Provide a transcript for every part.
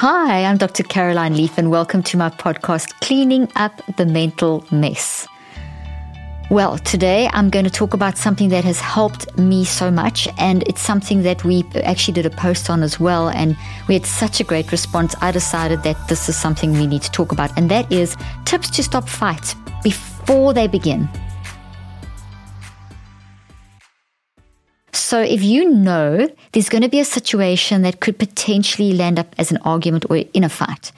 Hi, I'm Dr. Caroline Leaf, and welcome to my podcast, Cleaning Up the Mental Mess. Well, today I'm going to talk about something that has helped me so much, and it's something that we actually did a post on as well, and we had such a great response. I decided that this is something we need to talk about, and that is tips to stop fights before they begin. So, if you know there's going to be a situation that could potentially land up as an argument or in a fight,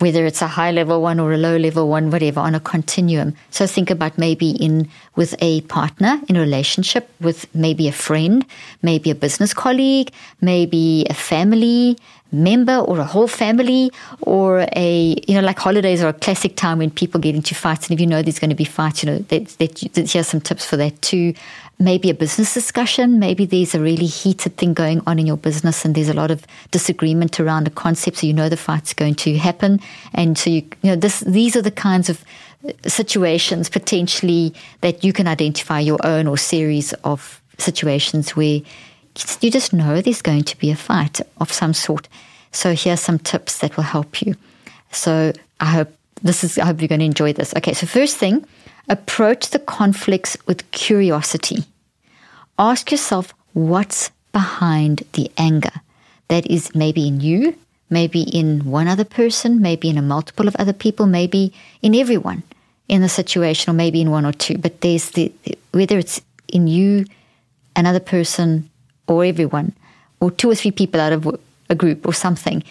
whether it's a high level one or a low level one, whatever, on a continuum. So think about maybe in with a partner in a relationship, with maybe a friend, maybe a business colleague, maybe a family member or a whole family, or a you know like holidays are a classic time when people get into fights. And if you know there's going to be fights, you know that, that, here's some tips for that too maybe a business discussion. Maybe there's a really heated thing going on in your business and there's a lot of disagreement around a concept. So you know the fight's going to happen. And so you, you know, this, these are the kinds of uh, situations potentially that you can identify your own or series of situations where you just know there's going to be a fight of some sort. So here's some tips that will help you. So I hope this is, I hope you're going to enjoy this. Okay. So first thing, approach the conflicts with curiosity. Ask yourself what's behind the anger that is maybe in you, maybe in one other person, maybe in a multiple of other people, maybe in everyone in the situation, or maybe in one or two. But there's the, whether it's in you, another person, or everyone, or two or three people out of a group or something,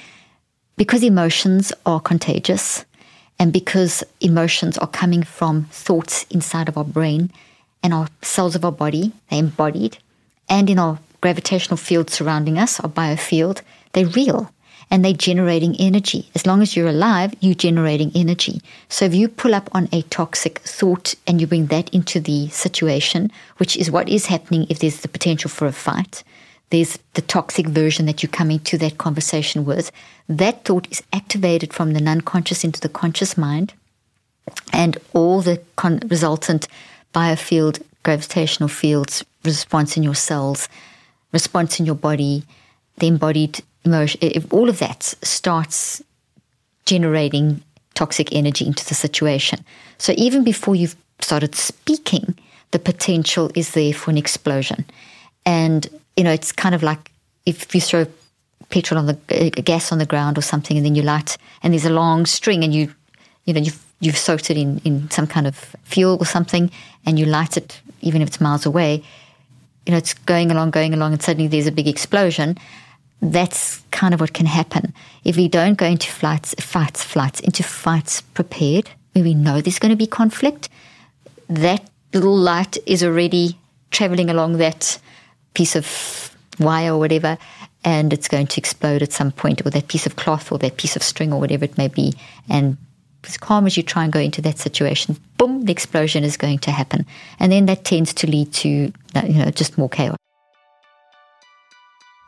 because emotions are contagious and because emotions are coming from thoughts inside of our brain and our cells of our body, they're embodied, and in our gravitational field surrounding us, our biofield, they're real and they're generating energy. As long as you're alive, you're generating energy. So if you pull up on a toxic thought and you bring that into the situation, which is what is happening if there's the potential for a fight, there's the toxic version that you come into that conversation with. That thought is activated from the non-conscious into the conscious mind, and all the con- resultant biofield, gravitational fields, response in your cells, response in your body, the embodied emotion, all of that starts generating toxic energy into the situation. So even before you've started speaking, the potential is there for an explosion. And you know, it's kind of like if you throw petrol on the uh, gas on the ground or something, and then you light, and there's a long string, and you, you know, you've you've soaked it in in some kind of fuel or something, and you light it, even if it's miles away. You know, it's going along, going along, and suddenly there's a big explosion. That's kind of what can happen if we don't go into flights, fights, flights, into fights prepared, where we know there's going to be conflict. That little light is already traveling along that piece of wire or whatever, and it's going to explode at some point, or that piece of cloth, or that piece of string, or whatever it may be. And as calm as you try and go into that situation, boom, the explosion is going to happen. And then that tends to lead to, you know, just more chaos.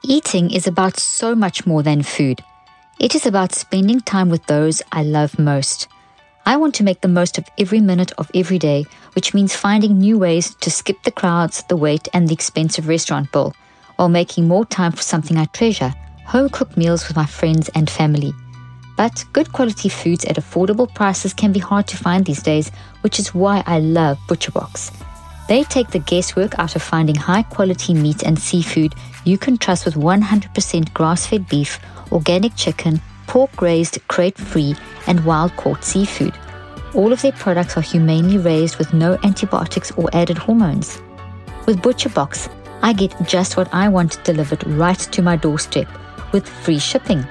Eating is about so much more than food. It is about spending time with those I love most. I want to make the most of every minute of every day, which means finding new ways to skip the crowds, the wait, and the expensive restaurant bill, while making more time for something I treasure home cooked meals with my friends and family. But good quality foods at affordable prices can be hard to find these days, which is why I love ButcherBox. They take the guesswork out of finding high quality meat and seafood you can trust with 100% grass fed beef, organic chicken, pork raised, crate free, and wild caught seafood. All of their products are humanely raised with no antibiotics or added hormones. With ButcherBox, I get just what I want delivered right to my doorstep with free shipping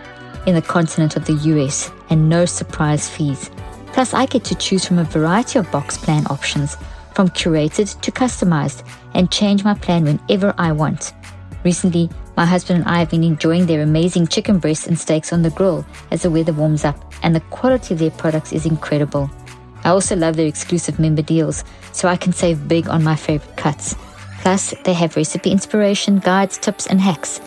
in the continent of the US and no surprise fees. Plus, I get to choose from a variety of box plan options, from curated to customized, and change my plan whenever I want. Recently, my husband and I have been enjoying their amazing chicken breasts and steaks on the grill as the weather warms up, and the quality of their products is incredible. I also love their exclusive member deals, so I can save big on my favorite cuts. Plus, they have recipe inspiration, guides, tips, and hacks.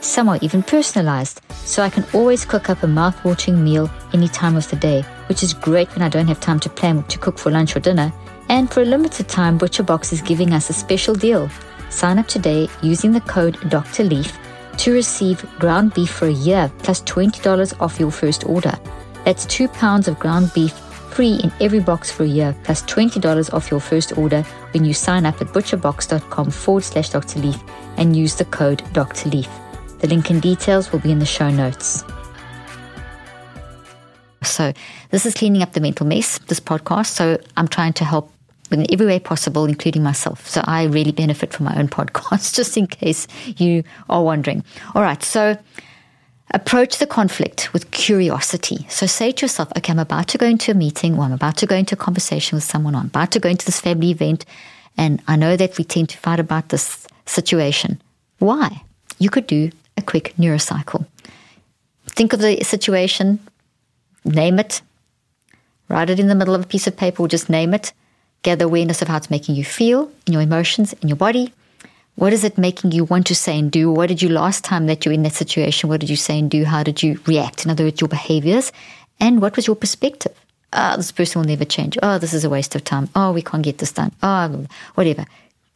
Some are even personalized, so I can always cook up a mouth-watering meal any time of the day, which is great when I don't have time to plan to cook for lunch or dinner. And for a limited time, ButcherBox is giving us a special deal. Sign up today using the code Dr. Leaf to receive ground beef for a year plus $20 off your first order. That's two pounds of ground beef free in every box for a year plus $20 off your first order when you sign up at butcherbox.com forward slash Dr. Leaf and use the code Dr. Leaf. The link and details will be in the show notes. So, this is cleaning up the mental mess, this podcast. So, I'm trying to help in every way possible, including myself. So, I really benefit from my own podcast, just in case you are wondering. All right. So, approach the conflict with curiosity. So, say to yourself, okay, I'm about to go into a meeting, or I'm about to go into a conversation with someone, or I'm about to go into this family event, and I know that we tend to fight about this situation. Why? You could do a quick neurocycle. Think of the situation, name it, write it in the middle of a piece of paper, or just name it. Gather awareness of how it's making you feel in your emotions, in your body. What is it making you want to say and do? What did you last time that you were in that situation? What did you say and do? How did you react? In other words, your behaviors. And what was your perspective? Oh, this person will never change. Oh, this is a waste of time. Oh, we can't get this done. Oh, whatever.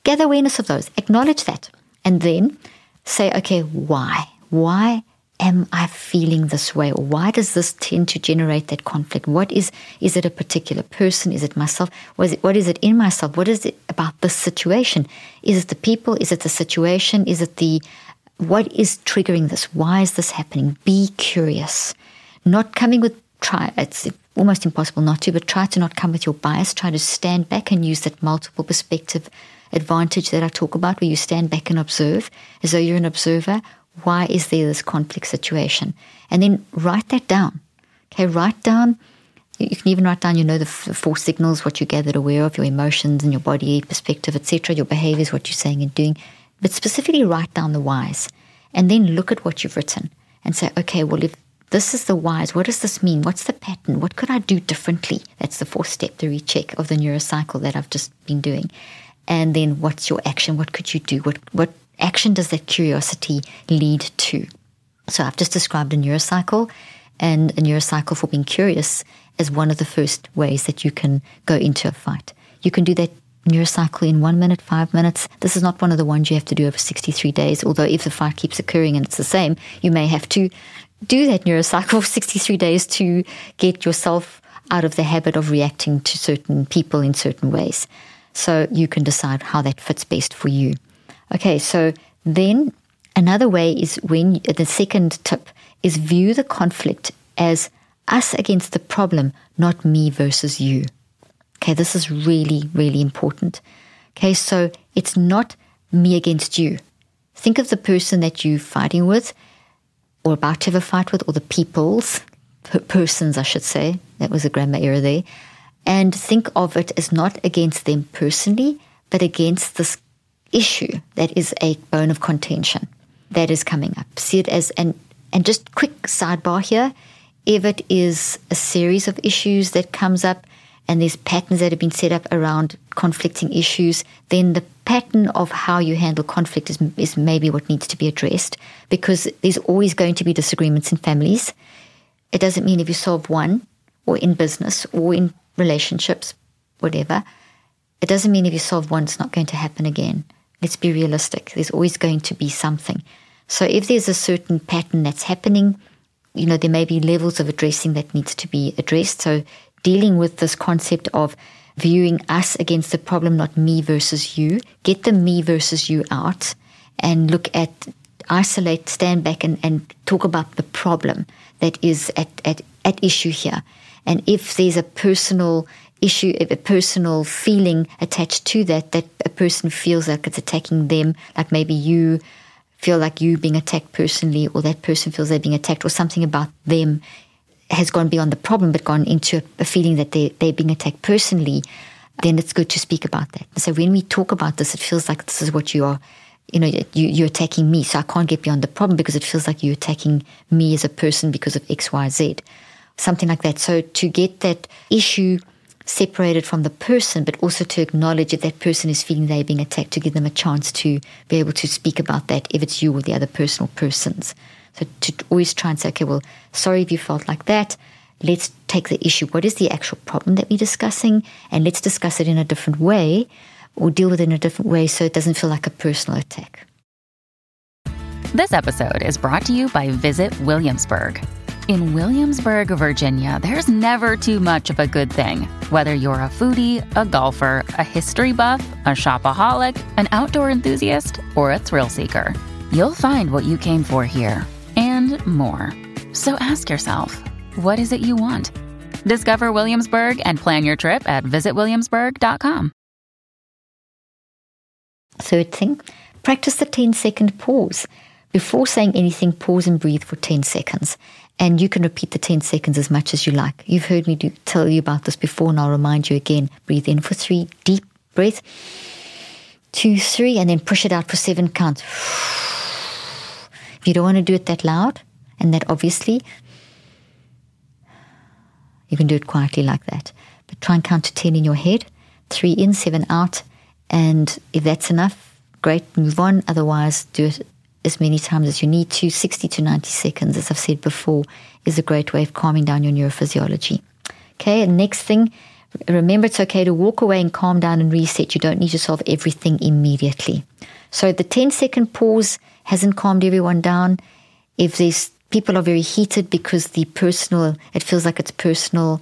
Gather awareness of those. Acknowledge that. And then say, okay, why? Why am I feeling this way? Or why does this tend to generate that conflict? What is, is it a particular person? Is it myself? What is it, what is it in myself? What is it about this situation? Is it the people? Is it the situation? Is it the, what is triggering this? Why is this happening? Be curious. Not coming with, try, it's almost impossible not to, but try to not come with your bias. Try to stand back and use that multiple perspective advantage that I talk about, where you stand back and observe as though you're an observer. Why is there this conflict situation? And then write that down. Okay, write down. You can even write down, you know, the four signals, what you gathered aware of, your emotions and your body perspective, etc., your behaviors, what you're saying and doing. But specifically write down the whys and then look at what you've written and say, okay, well, if this is the whys, what does this mean? What's the pattern? What could I do differently? That's the fourth step, the recheck of the neurocycle that I've just been doing. And then what's your action? What could you do? What, what action does that curiosity lead to? So I've just described a neurocycle and a neurocycle for being curious as one of the first ways that you can go into a fight. You can do that neurocycle in one minute, five minutes. This is not one of the ones you have to do over 63 days, although if the fight keeps occurring and it's the same, you may have to do that neurocycle for 63 days to get yourself out of the habit of reacting to certain people in certain ways. So you can decide how that fits best for you. Okay, so then another way is when the second tip is view the conflict as us against the problem, not me versus you. Okay, this is really, really important. Okay, so it's not me against you. Think of the person that you're fighting with or about to have a fight with, or the peoples, persons, I should say. That was a grammar error there. And think of it as not against them personally, but against this issue that is a bone of contention that is coming up. See it as and and just quick sidebar here. If it is a series of issues that comes up and there's patterns that have been set up around conflicting issues, then the pattern of how you handle conflict is, is maybe what needs to be addressed because there's always going to be disagreements in families. It doesn't mean if you solve one or in business or in relationships, whatever, it doesn't mean if you solve one, it's not going to happen again. Let's be realistic. There's always going to be something. So if there's a certain pattern that's happening, you know, there may be levels of addressing that needs to be addressed. So dealing with this concept of viewing us against the problem, not me versus you, get the me versus you out and look at isolate, stand back and, and talk about the problem that is at, at, at issue here. And if there's a personal issue, a personal feeling attached to that, that a person feels like it's attacking them, like maybe you feel like you being attacked personally, or that person feels they're being attacked, or something about them has gone beyond the problem, but gone into a, feeling that they, they're being attacked personally, then it's good to speak about that. So when we talk about this, it feels like this is what you are, you know, you, you're attacking me. So I can't get beyond the problem because it feels like you're attacking me as a person because of X, Y, Z, something like that. So to get that issue separated from the person, but also to acknowledge if that person is feeling they're being attacked, to give them a chance to be able to speak about that if it's you or the other person or persons. So to always try and say, okay, well, sorry if you felt like that. Let's take the issue. What is the actual problem that we're discussing? And let's discuss it in a different way or deal with it in a different way so it doesn't feel like a personal attack. This episode is brought to you by Visit Williamsburg. In Williamsburg, Virginia, there's never too much of a good thing. Whether you're a foodie, a golfer, a history buff, a shopaholic, an outdoor enthusiast, or a thrill seeker, you'll find what you came for here and more. So ask yourself, what is it you want? Discover Williamsburg and plan your trip at visitwilliamsburg.com. Third thing, practice the 10 second pause. Before saying anything, pause and breathe for 10 seconds. And you can repeat the 10 seconds as much as you like. You've heard me do, tell you about this before, and I'll remind you again. Breathe in for three, deep breath. Two, three, and then push it out for seven counts. If you don't want to do it that loud and that obviously, you can do it quietly like that. But try and count to 10 in your head. Three in, seven out. And if that's enough, great, move on. Otherwise, do it as many times as you need to. 60 to 90 seconds, as I've said before, is a great way of calming down your neurophysiology. Okay, and next thing, remember it's okay to walk away and calm down and reset. You don't need to solve everything immediately. So the 10 second pause hasn't calmed everyone down. If there's people are very heated because the personal, it feels like it's personal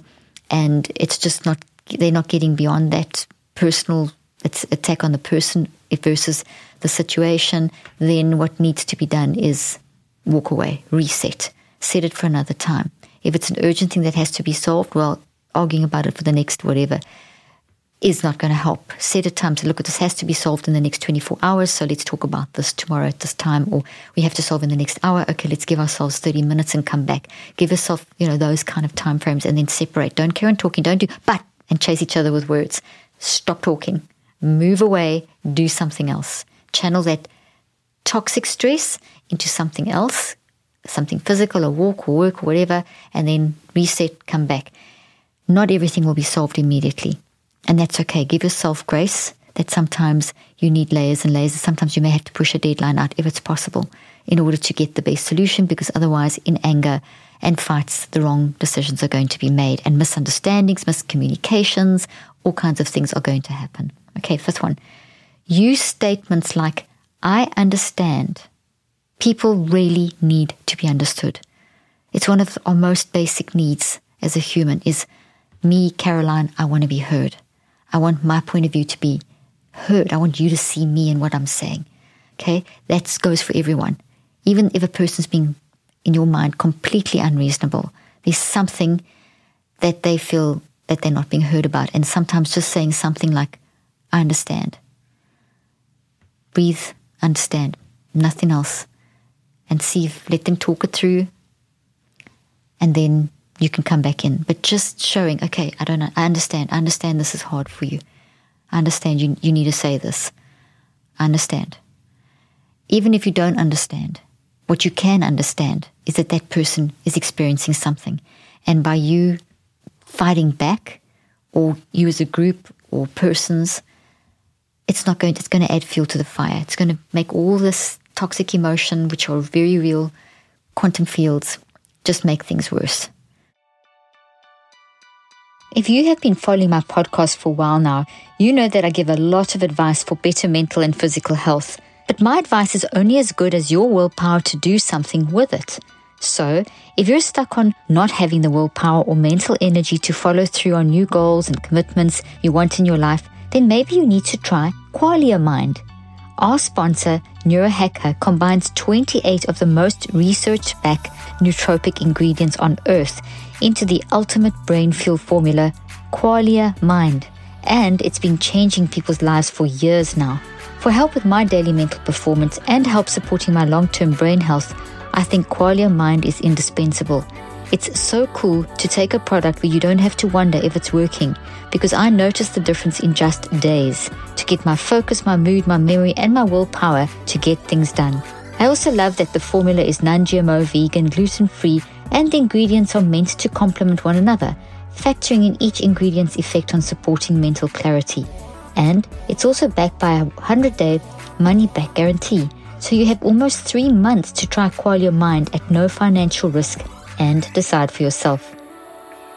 and it's just not, they're not getting beyond that personal it's attack on the person versus the situation, then what needs to be done is walk away, reset, set it for another time. If it's an urgent thing that has to be solved, well, arguing about it for the next whatever is not going to help. Set a time to look at this has to be solved in the next 24 hours. So let's talk about this tomorrow at this time, or we have to solve in the next hour. Okay, let's give ourselves 30 minutes and come back. Give yourself, you know, those kind of time frames and then separate. Don't carry on talking. Don't do but and chase each other with words. Stop talking move away, do something else. Channel that toxic stress into something else, something physical, a walk or work or whatever, and then reset, come back. Not everything will be solved immediately. And that's okay. Give yourself grace that sometimes you need layers and layers. Sometimes you may have to push a deadline out if it's possible in order to get the best solution because otherwise, in anger and fights, the wrong decisions are going to be made and misunderstandings, miscommunications, all kinds of things are going to happen. Okay, fifth one. Use statements like, I understand. People really need to be understood. It's one of our most basic needs as a human is me, Caroline, I want to be heard. I want my point of view to be heard. I want you to see me and what I'm saying. Okay? That goes for everyone. Even if a person's being, in your mind, completely unreasonable, there's something that they feel that they're not being heard about. And sometimes just saying something like, I understand. Breathe, understand, nothing else. And see if, let them talk it through. And then you can come back in. But just showing, okay, I don't know, I understand. I understand this is hard for you. I understand you, you need to say this. I understand. Even if you don't understand, what you can understand is that that person is experiencing something. And by you fighting back, or you as a group or persons it's not going to, it's going to add fuel to the fire. It's going to make all this toxic emotion, which are very real quantum fields, just make things worse. If you have been following my podcast for a while now, you know that I give a lot of advice for better mental and physical health. But my advice is only as good as your willpower to do something with it. So, if you're stuck on not having the willpower or mental energy to follow through on new goals and commitments you want in your life, then maybe you need to try Qualia Mind. Our sponsor, Neurohacker, combines 28 of the most research backed nootropic ingredients on earth into the ultimate brain fuel formula, Qualia Mind. And it's been changing people's lives for years now. For help with my daily mental performance and help supporting my long term brain health, I think Qualia Mind is indispensable. It's so cool to take a product where you don't have to wonder if it's working because I noticed the difference in just days to get my focus, my mood, my memory, and my willpower to get things done. I also love that the formula is non GMO, vegan, gluten free, and the ingredients are meant to complement one another, factoring in each ingredient's effect on supporting mental clarity. And it's also backed by a 100 day money back guarantee. So you have almost three months to try Qualia Mind at no financial risk and decide for yourself.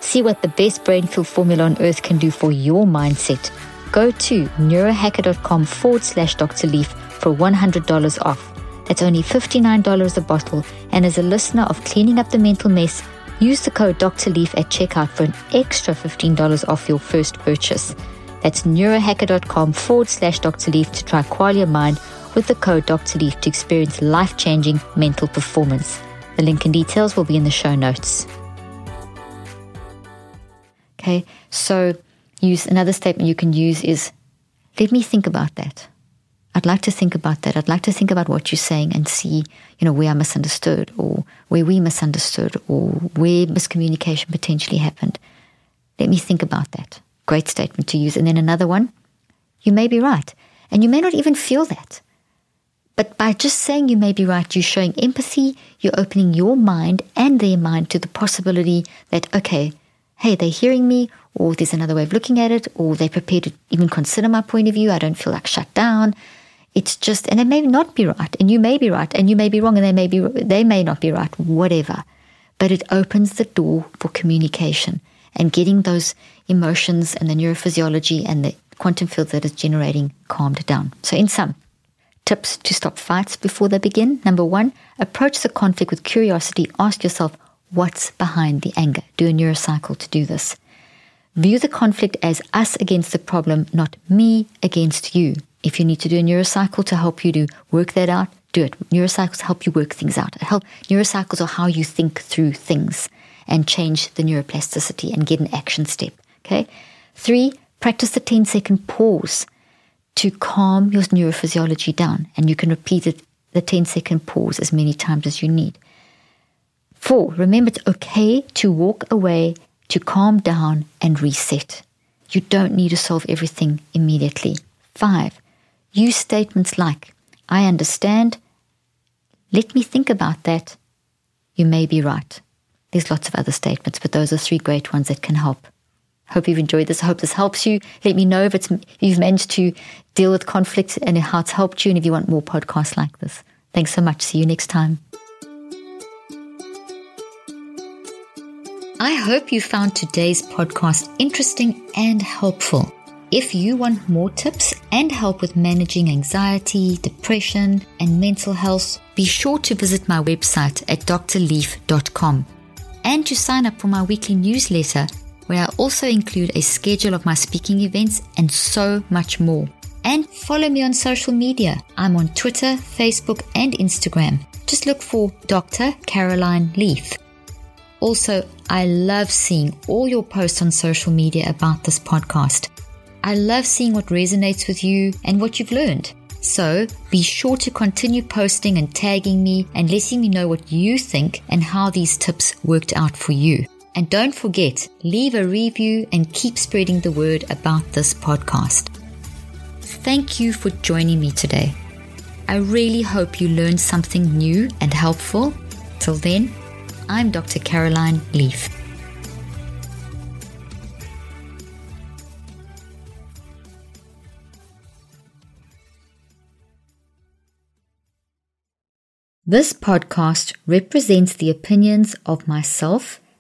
See what the best brain fuel formula on earth can do for your mindset. Go to neurohacker.com forward slash Dr. Leaf for $100 off. That's only $59 a bottle. And as a listener of Cleaning Up the Mental Mess, use the code Dr. Leaf at checkout for an extra $15 off your first purchase. That's neurohacker.com forward slash Dr. Leaf to try Qualia Mind with the code Dr. Leaf to experience life changing mental performance. The link and details will be in the show notes. Okay, so use another statement you can use is let me think about that. I'd like to think about that. I'd like to think about what you're saying and see, you know, where I misunderstood or where we misunderstood or where miscommunication potentially happened. Let me think about that. Great statement to use. And then another one, you may be right. And you may not even feel that. But by just saying you may be right, you're showing empathy, you're opening your mind and their mind to the possibility that, okay, hey, they're hearing me, or there's another way of looking at it, or they're prepared to even consider my point of view. I don't feel like shut down. It's just, and it may not be right, and you may be right, and you may be wrong, and they may be, they may not be right, whatever. But it opens the door for communication and getting those emotions and the neurophysiology and the quantum field that is generating calmed down. So, in sum, tips to stop fights before they begin. Number one, approach the conflict with curiosity. Ask yourself, what's behind the anger? Do a neurocycle to do this. View the conflict as us against the problem, not me against you. If you need to do a neurocycle to help you to work that out, do it. Neurocycles help you work things out. Help neurocycles are how you think through things and change the neuroplasticity and get an action step. Okay. Three, practice the 10 second pause to calm your neurophysiology down. And you can repeat it, the 10 second pause as many times as you need. Four, remember it's okay to walk away, to calm down and reset. You don't need to solve everything immediately. Five, use statements like, I understand. Let me think about that. You may be right. There's lots of other statements, but those are three great ones that can help. Hope you've enjoyed this. I hope this helps you. Let me know if it's you've managed to deal with conflict and how it's helped you, and if you want more podcasts like this. Thanks so much. See you next time. I hope you found today's podcast interesting and helpful. If you want more tips and help with managing anxiety, depression, and mental health, be sure to visit my website at drleaf.com and to sign up for my weekly newsletter where I also include a schedule of my speaking events and so much more. And follow me on social media. I'm on Twitter, Facebook, and Instagram. Just look for Dr. Caroline Leaf. Also, I love seeing all your posts on social media about this podcast. I love seeing what resonates with you and what you've learned. So be sure to continue posting and tagging me and letting me know what you think and how these tips worked out for you. And don't forget, leave a review and keep spreading the word about this podcast. Thank you for joining me today. I really hope you learned something new and helpful. Till then, I'm Dr. Caroline Leaf. This podcast represents the opinions of myself